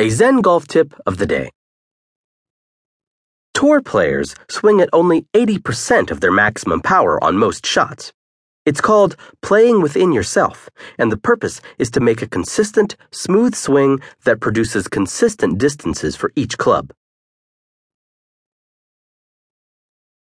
A Zen golf tip of the day. Tour players swing at only 80% of their maximum power on most shots. It's called playing within yourself, and the purpose is to make a consistent, smooth swing that produces consistent distances for each club.